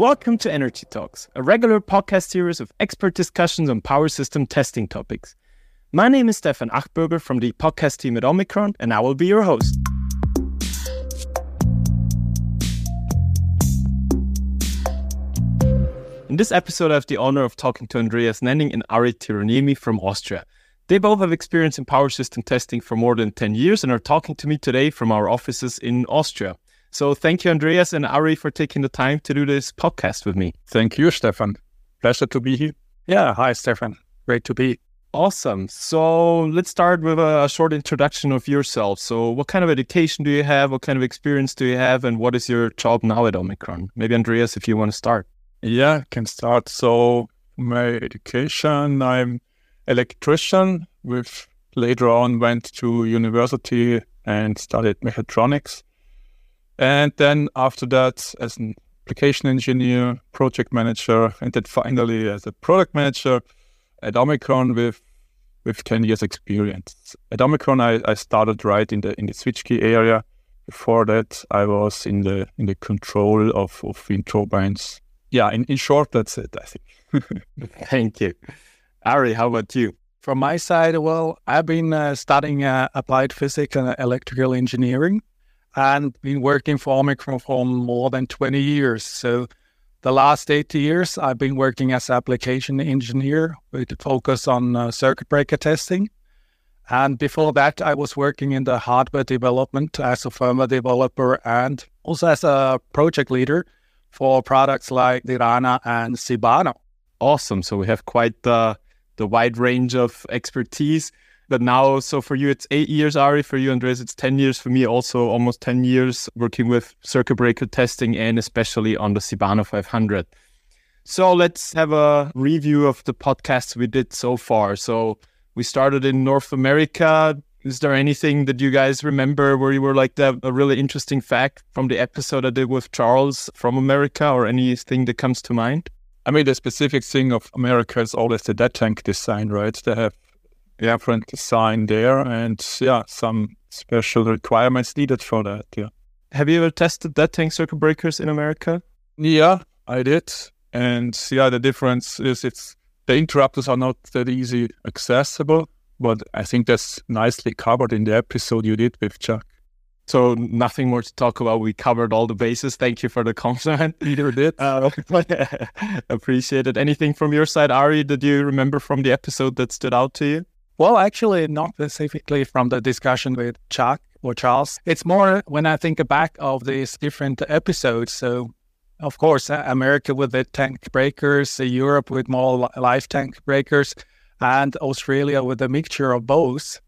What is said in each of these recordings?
Welcome to Energy Talks, a regular podcast series of expert discussions on power system testing topics. My name is Stefan Achberger from the podcast team at Omicron, and I will be your host. In this episode, I have the honor of talking to Andreas Nenning and Ari Tirroniemi from Austria. They both have experience in power system testing for more than 10 years and are talking to me today from our offices in Austria. So thank you, Andreas and Ari, for taking the time to do this podcast with me. Thank you, Stefan. Pleasure to be here. Yeah, hi, Stefan. Great to be. Awesome. So let's start with a short introduction of yourself. So, what kind of education do you have? What kind of experience do you have? And what is your job now at Omicron? Maybe, Andreas, if you want to start. Yeah, can start. So, my education, I'm electrician. With later on went to university and studied mechatronics. And then after that, as an application engineer, project manager, and then finally as a product manager at Omicron with with 10 years experience. At Omicron, I, I started right in the in the switchgear area. Before that, I was in the in the control of, of wind turbines. Yeah, in, in short, that's it, I think. Thank you. Ari, how about you? From my side, well, I've been uh, studying uh, applied physics and electrical engineering and been working for Omicron for more than 20 years. So the last eight years, I've been working as application engineer with focus on uh, circuit breaker testing. And before that, I was working in the hardware development as a firmware developer and also as a project leader for products like Dirana and CIBANO. Awesome. So we have quite the, the wide range of expertise. But now, so for you, it's eight years, Ari. For you, Andres, it's 10 years. For me, also almost 10 years working with circuit breaker testing and especially on the CIBANO 500. So let's have a review of the podcasts we did so far. So we started in North America. Is there anything that you guys remember where you were like that, a really interesting fact from the episode I did with Charles from America or anything that comes to mind? I mean, the specific thing of America is always the dead tank design, right? They have different design there and yeah, some special requirements needed for that. Yeah. Have you ever tested dead tank circuit breakers in America? Yeah, I did. And yeah, the difference is it's the interrupters are not that easy accessible, but I think that's nicely covered in the episode you did with Chuck. So nothing more to talk about. We covered all the bases. Thank you for the compliment. Either did. Uh, appreciate it. Anything from your side, Ari, that you remember from the episode that stood out to you? Well, actually, not specifically from the discussion with Chuck or Charles. It's more when I think back of these different episodes. So, of course, America with the tank breakers, Europe with more live tank breakers, and Australia with a mixture of both.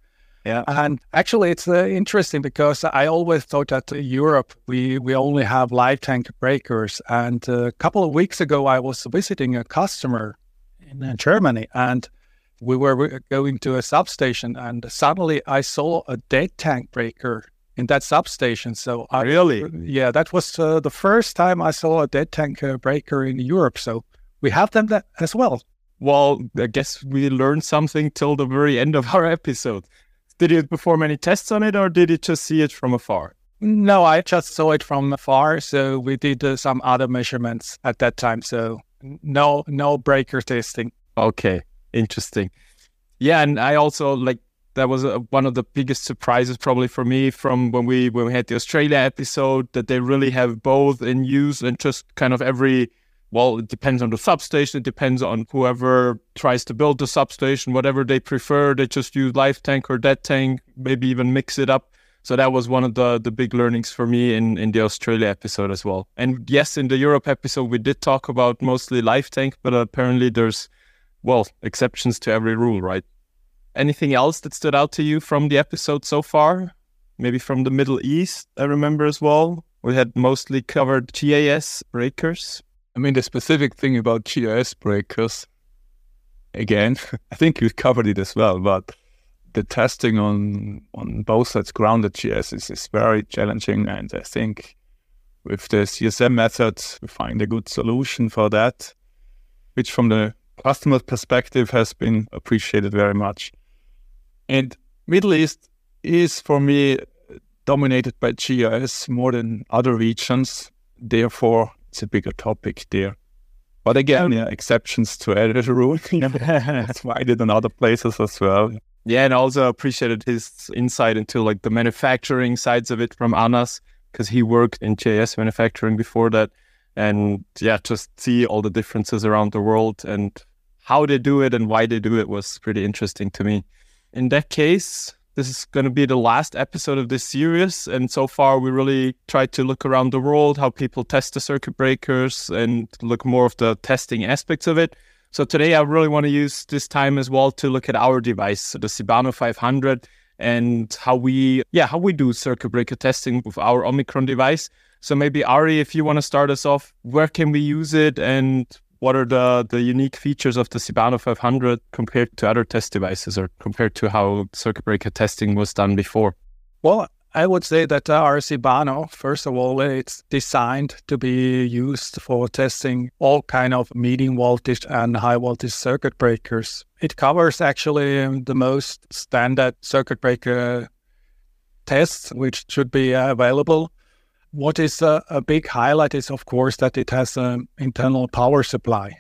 Yeah. And actually, it's uh, interesting because I always thought that Europe, we, we only have live tank breakers. And a couple of weeks ago, I was visiting a customer in uh, Germany and we were going to a substation and suddenly I saw a dead tank breaker in that substation. So I, really, yeah, that was uh, the first time I saw a dead tank uh, breaker in Europe. So we have them that as well. Well, I guess we learned something till the very end of our episode. Did you perform any tests on it, or did you just see it from afar? No, I just saw it from afar. So we did uh, some other measurements at that time. So no, no breaker testing. Okay. Interesting. Yeah, and I also like that was a, one of the biggest surprises probably for me from when we when we had the Australia episode that they really have both in use and just kind of every well it depends on the substation it depends on whoever tries to build the substation whatever they prefer they just use live tank or dead tank maybe even mix it up so that was one of the the big learnings for me in in the Australia episode as well and yes in the Europe episode we did talk about mostly live tank but apparently there's well, exceptions to every rule, right? Anything else that stood out to you from the episode so far? Maybe from the Middle East, I remember as well. We had mostly covered GIS breakers. I mean, the specific thing about GIS breakers, again, I think you covered it as well, but the testing on on both sides grounded GIS is, is very challenging. And I think with the CSM method, we find a good solution for that, which from the customer perspective has been appreciated very much. And Middle East is for me dominated by GIS more than other regions. Therefore, it's a bigger topic there. But again, oh. yeah, exceptions to every rule. That's why I did in other places as well. Yeah, and also appreciated his insight into like the manufacturing sides of it from Anas because he worked in GIS manufacturing before that. And yeah, just see all the differences around the world and how they do it and why they do it was pretty interesting to me. In that case, this is going to be the last episode of this series. And so far, we really tried to look around the world, how people test the circuit breakers and look more of the testing aspects of it. So today, I really want to use this time as well to look at our device, the CIBANO 500, and how we, yeah, how we do circuit breaker testing with our Omicron device. So maybe Ari, if you want to start us off, where can we use it and what are the, the unique features of the CIBANO 500 compared to other test devices or compared to how circuit breaker testing was done before? Well, I would say that our CIBANO, first of all, it's designed to be used for testing all kind of medium voltage and high voltage circuit breakers. It covers actually um, the most standard circuit breaker tests which should be available what is a, a, big highlight is, of course, that it has an internal power supply.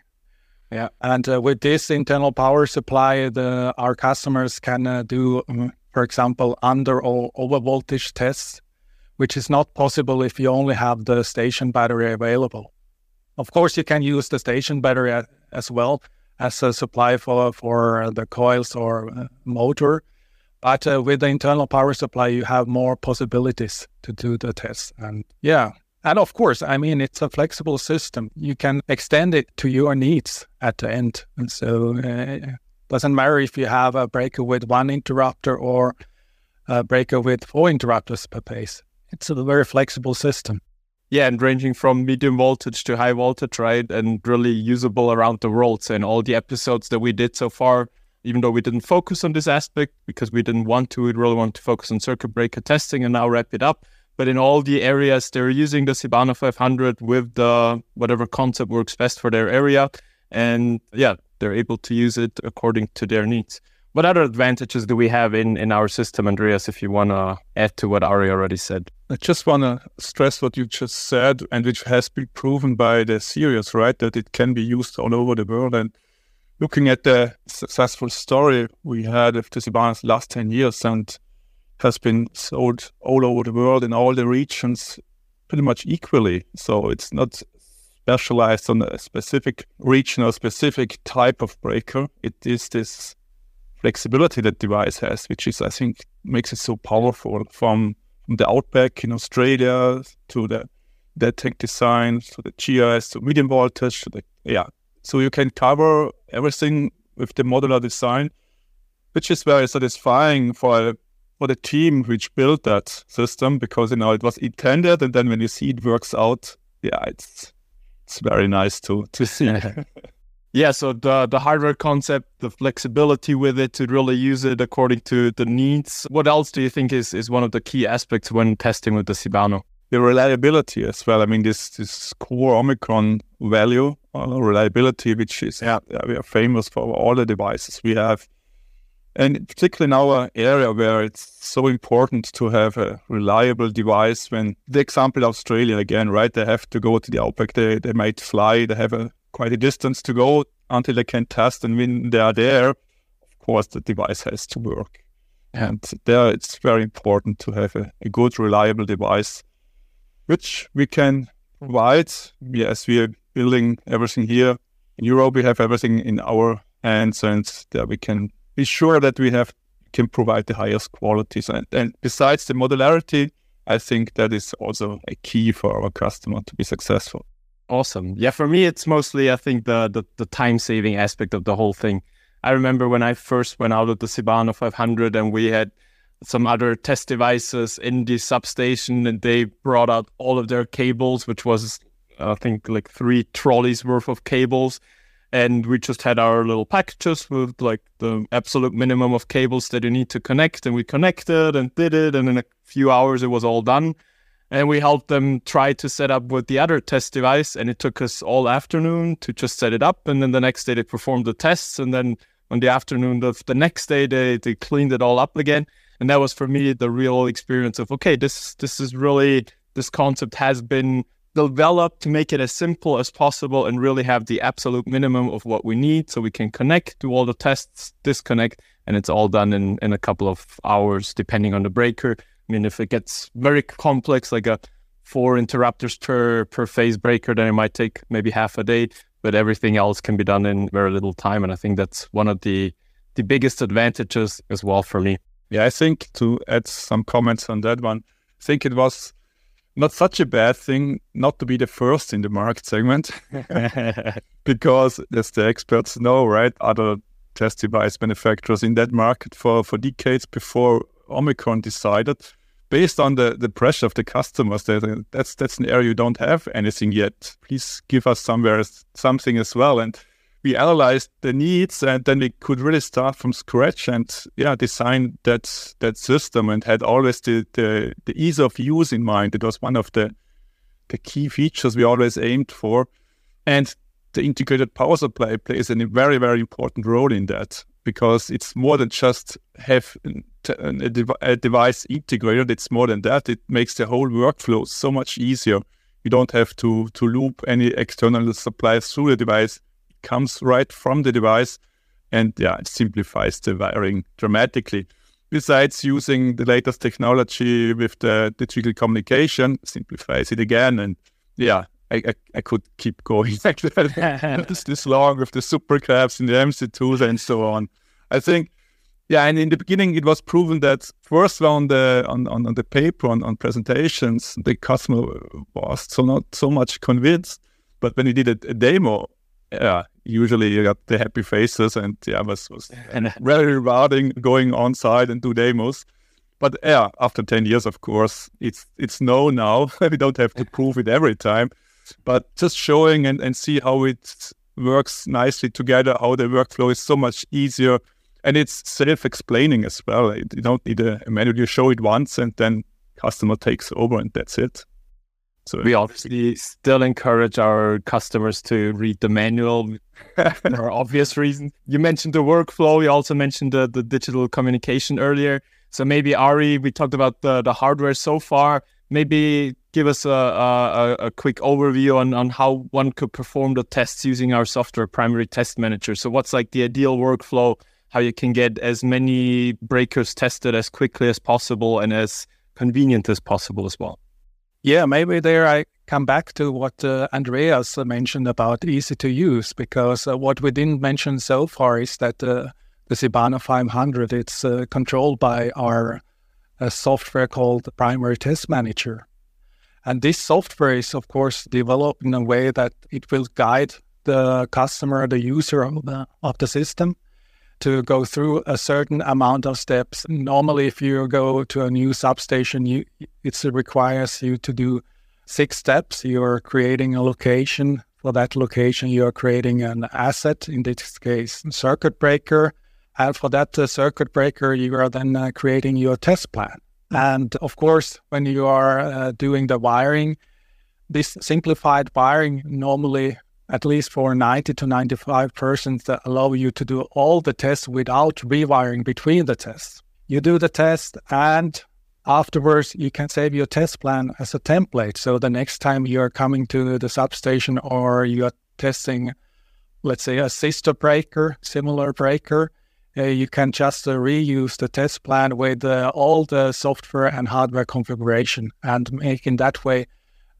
Yeah, and uh, with this internal power supply, the our customers can uh, do, um, for example, under or over voltage tests, which is not possible if you only have the station battery available. Of course, you can use the station battery as well as a supply for for the coils or uh, motor, but uh, with the internal power supply, you have more possibilities to do the tests. And yeah, and of course, I mean, it's a flexible system. You can extend it to your needs at the end. And so uh, doesn't matter if you have a breaker with one interrupter or a breaker with four interrupters per phase. It's a very flexible system. Yeah, and ranging from medium voltage to high voltage, right? And really usable around the world. So in all the episodes that we did so far, even though we didn't focus on this aspect because we didn't want to, we really want to focus on circuit breaker testing and now wrap it up. But in all the areas, they're using the CIBANO 500 with the whatever concept works best for their area. And yeah, they're able to use it according to their needs. What other advantages do we have in, in our system, Andreas, if you want to add to what Ari already said? I just want to stress what you just said, and which has been proven by the series, right? That it can be used all over the world. And looking at the successful story we had of Tisibanas last 10 years and has been sold all over the world in all the regions pretty much equally. So it's not specialized on a specific region or specific type of breaker. It is this flexibility that device has, which is, I think, makes it so powerful from, from the Outback in Australia to the tech design, to the GIS, to medium voltage, to the, yeah, so you can cover everything with the modular design, which is very satisfying for for the team which built that system because you know it was intended, and then when you see it works out, yeah, it's it's very nice to to see. yeah, so the the hardware concept, the flexibility with it to really use it according to the needs. What else do you think is is one of the key aspects when testing with the CIBANO? The reliability as well. I mean, this this core Omicron value Uh, reliability, which is yeah, we are famous for all the devices we have. And particularly in our area where it's so important to have a reliable device when the example Australia again, right? They have to go to the outback, they, they might fly, they have a quite a distance to go until they can test. And when they are there, of course the device has to work. And there it's very important to have a, a good, reliable device, which we can provide. Yes, we are building everything here. In Europe, we have everything in our hands, and we can be sure that we have can provide the highest qualities. And, and besides the modularity, I think that is also a key for our customer to be successful. Awesome. Yeah, for me, it's mostly I think the the, the time saving aspect of the whole thing. I remember when I first went out of the CIBANO 500 and we had some other test devices in the substation and they brought out all of their cables, which was I think like three trolleys worth of cables. And we just had our little packages with like the absolute minimum of cables that you need to connect. And we connected and did it. And in a few hours, it was all done. And we helped them try to set up with the other test device. And it took us all afternoon to just set it up. And then the next day, they performed the tests. And then on the afternoon of the next day, they, they cleaned it all up again. And that was for me the real experience of okay, this this is really this concept has been developed to make it as simple as possible and really have the absolute minimum of what we need so we can connect, do all the tests, disconnect, and it's all done in, in a couple of hours, depending on the breaker. I mean, if it gets very complex, like a four interrupters per per phase breaker, then it might take maybe half a day. But everything else can be done in very little time, and I think that's one of the the biggest advantages as well for me. Yeah, I think to add some comments on that one, I think it was not such a bad thing not to be the first in the market segment. Because as the experts know right other test device manufacturers in that market for for decades before omicron decided based on the, the pressure of the customers that that's that's an area you don't have anything yet. Please give us somewhere something as well. And we analyzed the needs and then we could really start from scratch and yeah design that that system and had always the, the, the ease of use in mind. It was one of the the key features we always aimed for. And the integrated power supply plays a very very important role in that because it's more than just have a, a device integrated. It's more than that. It makes the whole workflow so much easier. You don't have to to loop any external supplies through the device comes right from the device. And yeah, it simplifies the wiring dramatically. Besides using the latest technology with the digital communication, simplifies it again. And yeah, I, I, I could keep going like this, this long with the supercabs and the MC2s and so on. I think, yeah, and in the beginning it was proven that first on the uh, on, on, on the paper on, on presentations, the customer was so not so much convinced. But when we did a, a demo, yeah, usually you got the happy faces and yeah, was was and, very rewarding going on site and do demos. But yeah, after ten years, of course, it's it's no now. we don't have to prove it every time, but just showing and, and see how it works nicely together, how the workflow is so much easier, and it's self-explaining as well. You don't need a, a manual; you show it once, and then customer takes over, and that's it. So we obviously still encourage our customers to read the manual for obvious reasons. You mentioned the workflow. You also mentioned the, the digital communication earlier. So maybe Ari, we talked about the, the hardware so far. Maybe give us a, a, a quick overview on, on how one could perform the tests using our software primary test manager. So what's like the ideal workflow, how you can get as many breakers tested as quickly as possible and as convenient as possible as well. Yeah, maybe there I come back to what uh, Andreas mentioned about easy to use, because uh, what we didn't mention so far is that uh, the CIBANO 500 it's uh, controlled by our uh, software called Primary Test Manager, and this software is of course developed in a way that it will guide the customer, the user of the, of the system, to go through a certain amount of steps. Normally, if you go to a new substation, you, it requires you to do six steps. You are creating a location. For that location, you are creating an asset, in this case, circuit breaker. And for that uh, circuit breaker, you are then uh, creating your test plan. And of course, when you are uh, doing the wiring, this simplified wiring normally at least for 90 to 95 percent that allow you to do all the tests without rewiring between the tests. You do the test and afterwards you can save your test plan as a template. So the next time you're coming to the substation or you're testing, let's say a sister breaker, similar breaker, uh, you can just uh, reuse the test plan with uh, all the software and hardware configuration and make in that way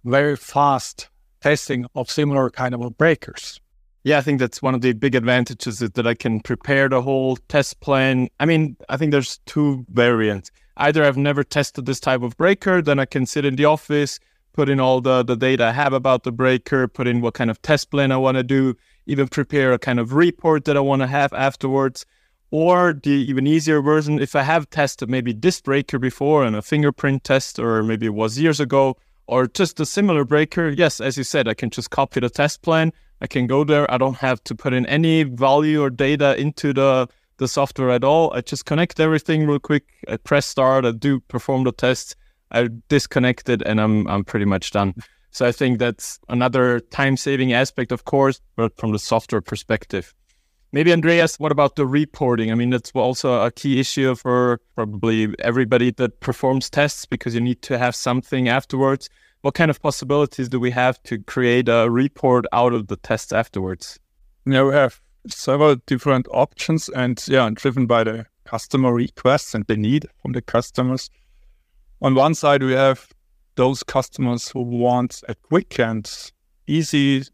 very fast testing of similar kind of breakers. Yeah, I think that's one of the big advantages is that I can prepare the whole test plan. I mean, I think there's two variants. Either I've never tested this type of breaker, then I can sit in the office, put in all the, the data I have about the breaker, put in what kind of test plan I want to do, even prepare a kind of report that I want to have afterwards. Or the even easier version, if I have tested maybe this breaker before and a fingerprint test, or maybe it was years ago, or just a similar breaker, yes, as you said, I can just copy the test plan. I can go there. I don't have to put in any value or data into the the software at all. I just connect everything real quick. I press start. I do perform the test. I disconnect it, and I'm I'm pretty much done. So I think that's another time saving aspect, of course, but from the software perspective. Maybe Andreas, what about the reporting? I mean, that's also a key issue for probably everybody that performs tests because you need to have something afterwards. what kind of possibilities do we have to create a report out of the tests afterwards? Yeah, we have several different options and yeah, driven by the customer requests and the need from the customers. On one side, we have those customers who want a quick and easy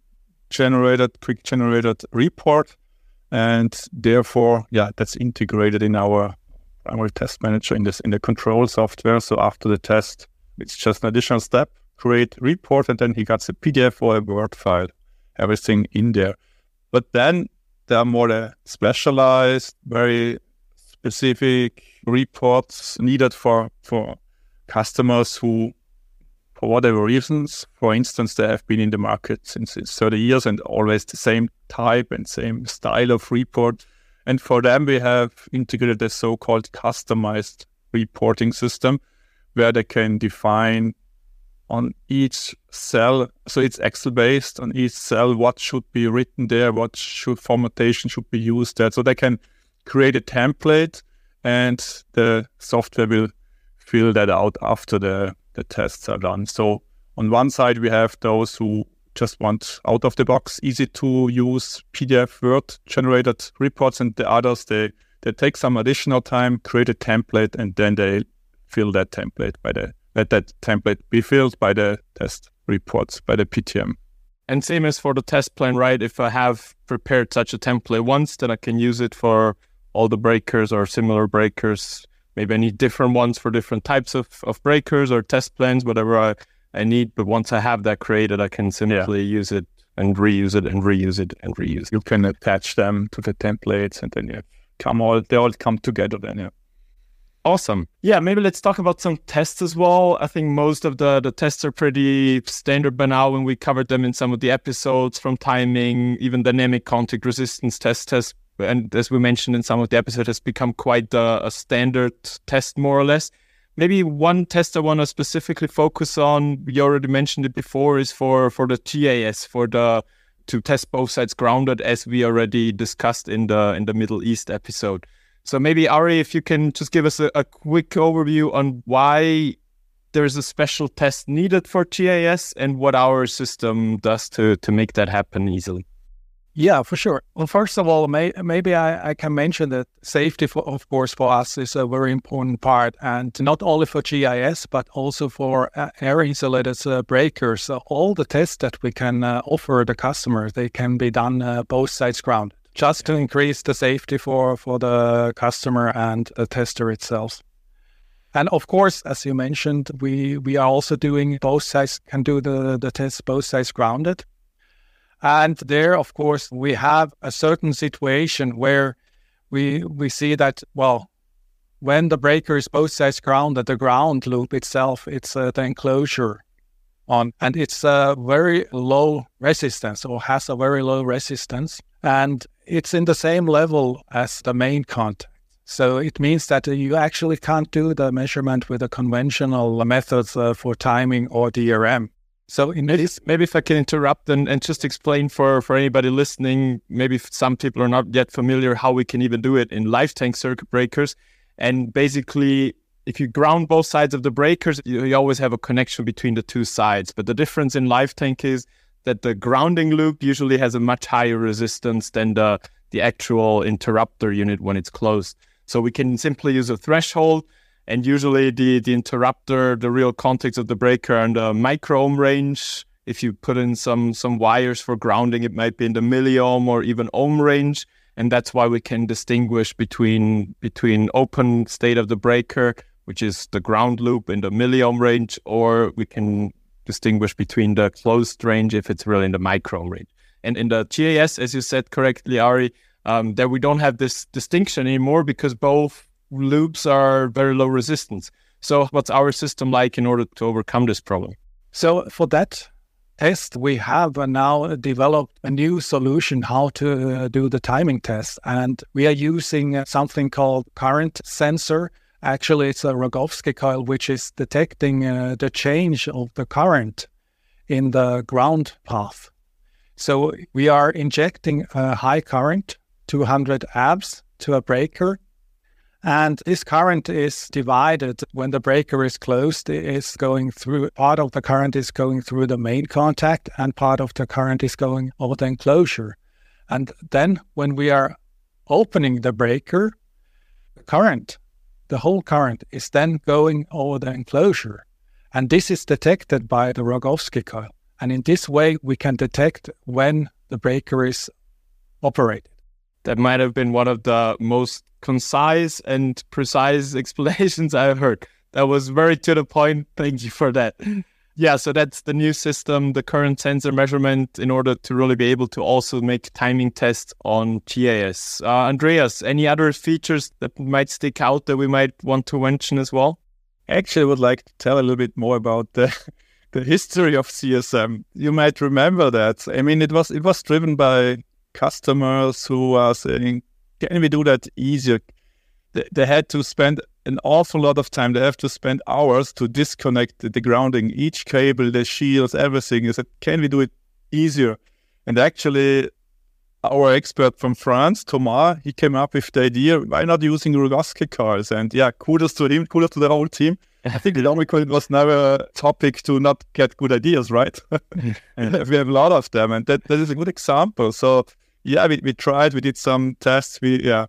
generated, quick generated report. And therefore, yeah, that's integrated in our primary test manager in this in the control software. So after the test, it's just an additional step, create report, and then he gets a PDF or a Word file, everything in there. But then there are more uh, specialized, very specific reports needed for for customers who for whatever reasons. For instance, they have been in the market since 30 years and always the same type and same style of report. And for them, we have integrated a so-called customized reporting system where they can define on each cell. So it's Excel based on each cell, what should be written there, what should formattation should be used there. So they can create a template and the software will fill that out after the the tests are done. So on one side, we have those who just want out of the box, easy to use PDF Word generated reports, and the others they they take some additional time, create a template, and then they fill that template by the let that template be filled by the test reports by the PTM. And same as for the test plan, right? If I have prepared such a template once, then I can use it for all the breakers or similar breakers maybe I need different ones for different types of, of breakers or test plans, whatever I, I need. But once I have that created, I can simply yeah. use it and reuse it and reuse it and reuse it. You can attach them to the templates and then you come all they all come together then, yeah. Awesome. Yeah, maybe let's talk about some tests as well. I think most of the, the tests are pretty standard by now when we covered them in some of the episodes from timing, even dynamic contact resistance test has and as we mentioned in some of the episodes, has become quite a, a standard test, more or less. Maybe one test I want to specifically focus on, you already mentioned it before, is for, for the TAS for the to test both sides grounded, as we already discussed in the in the Middle East episode. So maybe Ari, if you can just give us a, a quick overview on why there's a special test needed for TAS and what our system does to to make that happen easily. Yeah, for sure. Well, first of all, may, maybe I, I, can mention that safety, for, of course, for us is a very important part, and not only for GIS, but also for uh, air insulated uh, breakers. So all the tests that we can uh, offer the customer, they can be done uh, both sides ground, just to increase the safety for, for the customer and the tester itself. And of course, as you mentioned, we, we are also doing both sides, can do the, the test both sides grounded. And there, of course, we have a certain situation where we we see that well, when the breaker is both sides grounded, the ground loop itself, it's uh, the enclosure on, and it's a very low resistance or has a very low resistance, and it's in the same level as the main contact. So it means that you actually can't do the measurement with the conventional methods uh, for timing or DRM. So in maybe, this, maybe if I can interrupt and, and just explain for, for anybody listening, maybe some people are not yet familiar how we can even do it in live tank circuit breakers. And basically, if you ground both sides of the breakers, you, you always have a connection between the two sides. But the difference in live tank is that the grounding loop usually has a much higher resistance than the, the actual interrupter unit when it's closed. So we can simply use a threshold and usually the the interrupter, the real context of the breaker and the micro ohm range. If you put in some some wires for grounding, it might be in the milliohm or even ohm range, and that's why we can distinguish between between open state of the breaker, which is the ground loop in the milliohm range, or we can distinguish between the closed range if it's really in the micro ohm range. And in the GIS, as you said correctly, Ari, um, that we don't have this distinction anymore because both loops are very low resistance. So, what's our system like in order to overcome this problem? So, for that test, we have now developed a new solution how to uh, do the timing test. And we are using uh, something called current sensor. Actually, it's a Rogowski coil, which is detecting uh, the change of the current in the ground path. So, we are injecting a high current, 200 amps, to a breaker And this current is divided when the breaker is closed, it's going through part of the current is going through the main contact and part of the current is going over the enclosure. And then when we are opening the breaker, the current, the whole current is then going over the enclosure. And this is detected by the Rogowski coil. And in this way, we can detect when the breaker is operated. That might have been one of the most concise and precise explanations I've heard. That was very to the point. Thank you for that. Yeah, so that's the new system, the current sensor measurement, in order to really be able to also make timing tests on GIS. Uh, Andreas, any other features that might stick out that we might want to mention as well? Actually, I would like to tell a little bit more about the the history of CSM. You might remember that. I mean, it was it was driven by customers who are saying, "Can we do that easier?" They, they had to spend an awful lot of time. They have to spend hours to disconnect the, the grounding, each cable, the shields, everything. Is said, can we do it easier? And actually, our expert from France, Thomas, he came up with the idea, why not using Rogowski coils? And yeah, kudos to him, kudos to the whole team. I think the Omicron was never a topic to not get good ideas, right? we have a lot of them, and that, that is a good example. So yeah, we, we tried, we did some tests, we yeah,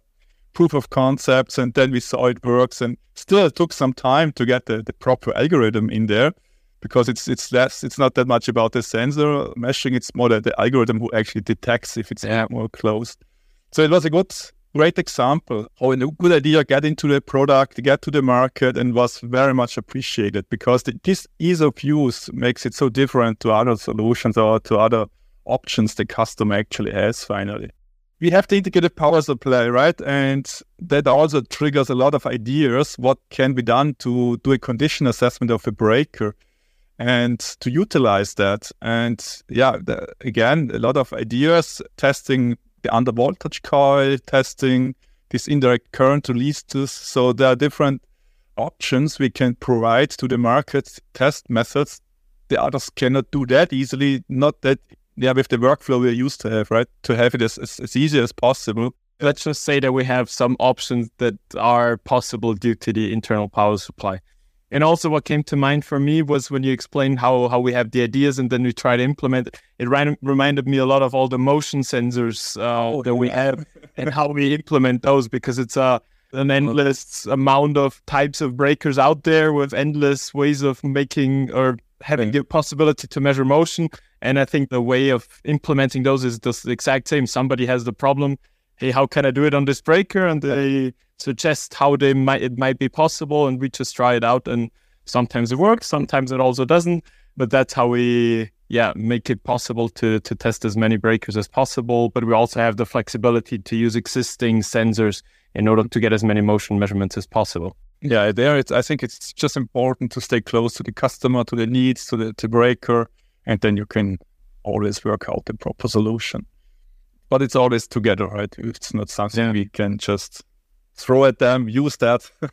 proof of concepts, and then we saw it works. And still, it took some time to get the, the proper algorithm in there because it's it's less it's not that much about the sensor meshing. It's more the, the algorithm who actually detects if it's yeah. more closed. So it was a good great example oh, how a good idea get into the product, get to the market, and was very much appreciated because the, this ease of use makes it so different to other solutions or to other options the customer actually has finally. We have the integrated power supply, right? And that also triggers a lot of ideas what can be done to do a condition assessment of a breaker and to utilize that. And yeah, the, again, a lot of ideas testing the under voltage coil, testing this indirect current releases. So there are different options we can provide to the market test methods. The others cannot do that easily, not that yeah, with the workflow we're used to have, right? To have it as, as, as easy as possible. Let's just say that we have some options that are possible due to the internal power supply. And also, what came to mind for me was when you explained how how we have the ideas and then we try to implement it. It ran, reminded me a lot of all the motion sensors uh, oh, that we have and how we implement those because it's a an endless amount of types of breakers out there with endless ways of making or having the possibility to measure motion. And I think the way of implementing those is just the exact same. Somebody has the problem. Hey, how can I do it on this breaker? And they suggest how they might it might be possible, and we just try it out. And sometimes it works, sometimes it also doesn't. But that's how we yeah make it possible to to test as many breakers as possible. But we also have the flexibility to use existing sensors in order to get as many motion measurements as possible. Yeah, there it's I think it's just important to stay close to the customer, to the needs, to the to breaker, and then you can always work out the proper solution. But it's always together, right? It's not something yeah. we can just throw at them, use that.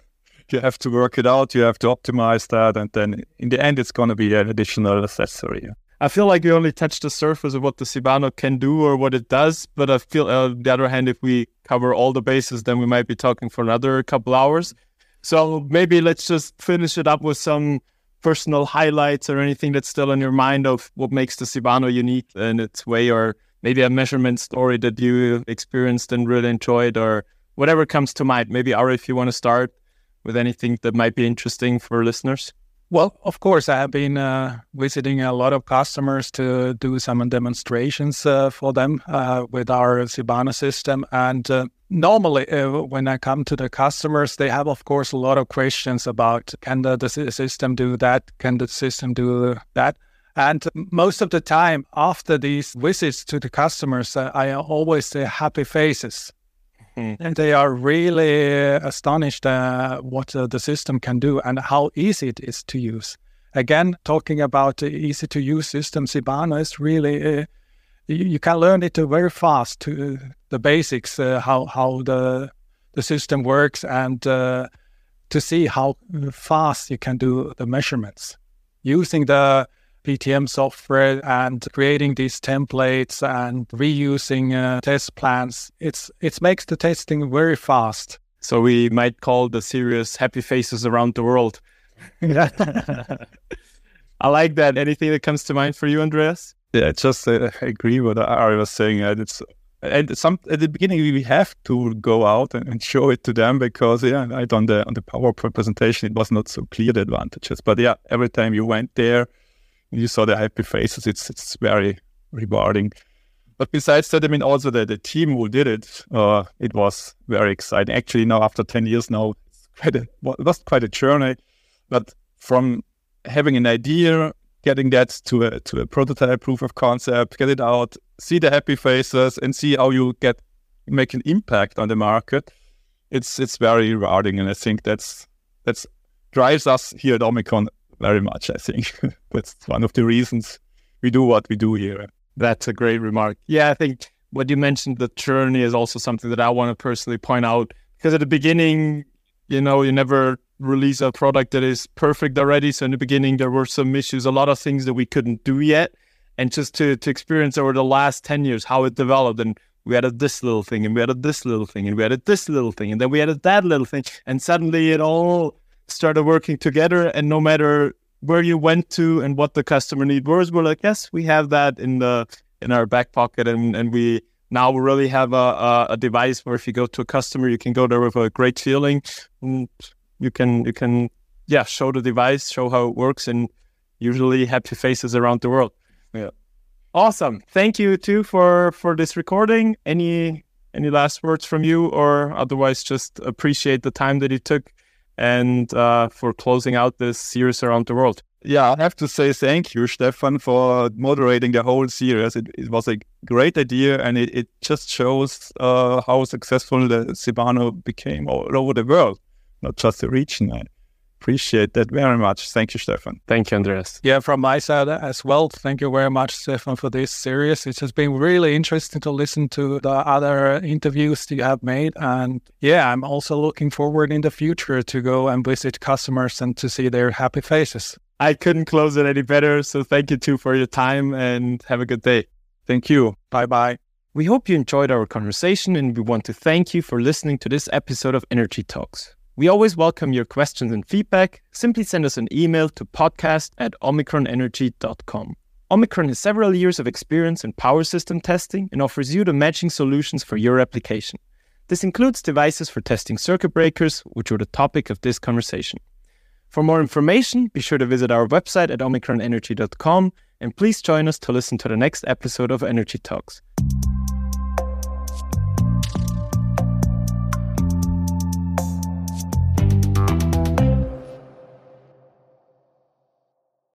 you have to work it out, you have to optimize that, and then in the end, it's going to be an additional accessory. I feel like we only touched the surface of what the CIBANO can do or what it does, but I feel, uh, on the other hand, if we cover all the bases, then we might be talking for another couple hours. So maybe let's just finish it up with some personal highlights or anything that's still in your mind of what makes the CIBANO unique in its way, or maybe a measurement story that you experienced and really enjoyed, or whatever comes to mind. Maybe Ari, if you want to start with anything that might be interesting for listeners. Well, of course, I have been uh, visiting a lot of customers to do some demonstrations uh, for them uh, with our CIBANO system. And uh, normally, uh, when I come to the customers, they have, of course, a lot of questions about can the, the system do that? Can the system do that? And most of the time, after these visits to the customers, uh, I always see happy faces Mm. And they are really astonished uh, what uh, the system can do and how easy it is to use. Again, talking about the easy to use system, CIBANO is really, uh, you, you, can learn it very fast to the basics, uh, how, how the, the system works and uh, to see how fast you can do the measurements. Using the PTM software and creating these templates and reusing uh, test plans. It's it makes the testing very fast. So we might call the series Happy Faces Around the World. I like that. Anything that comes to mind for you, Andreas? Yeah, just uh, agree with what Ari was saying. Uh, it's and some at the beginning we have to go out and, and, show it to them because yeah, I on the on the PowerPoint presentation it was not so clear the advantages. But yeah, every time you went there, you saw the happy faces. It's it's very rewarding. But besides that, I mean, also the, the team who did it, uh, it was very exciting. Actually, now after ten years now, it's quite a, it was quite a journey. But from having an idea, getting that to a to a prototype proof of concept, get it out, see the happy faces, and see how you get make an impact on the market. It's it's very rewarding, and I think that's that's drives us here at Omicron very much. I think that's one of the reasons we do what we do here. That's a great remark. Yeah, I think what you mentioned, the journey, is also something that I want to personally point out because at the beginning, you know, you never release a product that is perfect already. So in the beginning, there were some issues, a lot of things that we couldn't do yet. And just to, to experience over the last 10 years how it developed and we added this little thing and we added this little thing and we added this little thing and then we added that little thing and suddenly it all started working together and no matter where you went to and what the customer need was we're like yes we have that in the in our back pocket and and we now we really have a, a, a device where if you go to a customer you can go there with a great feeling and you can you can yeah show the device, show how it works, and usually happy faces around the world. Yeah, awesome. Thank you too for for this recording. Any any last words from you, or otherwise just appreciate the time that you took and uh, for closing out this series around the world. Yeah, I have to say thank you, Stefan, for moderating the whole series. It, it was a great idea, and it, it just shows uh, how successful the CIBANO became all over the world not just the region. I appreciate that very much. Thank you, Stefan. Thank you, Andreas. Yeah, from my side as well. Thank you very much, Stefan, for this series. It has been really interesting to listen to the other interviews you have made. And yeah, I'm also looking forward in the future to go and visit customers and to see their happy faces. I couldn't close it any better. So thank you too for your time and have a good day. Thank you. Bye bye. We hope you enjoyed our conversation and we want to thank you for listening to this episode of Energy Talks. We always welcome your questions and feedback. Simply send us an email to podcast at omicronenergy.com. Omicron has several years of experience in power system testing and offers you the matching solutions for your application. This includes devices for testing circuit breakers, which were the topic of this conversation. For more information, be sure to visit our website at omicronenergy.com and please join us to listen to the next episode of Energy Talks.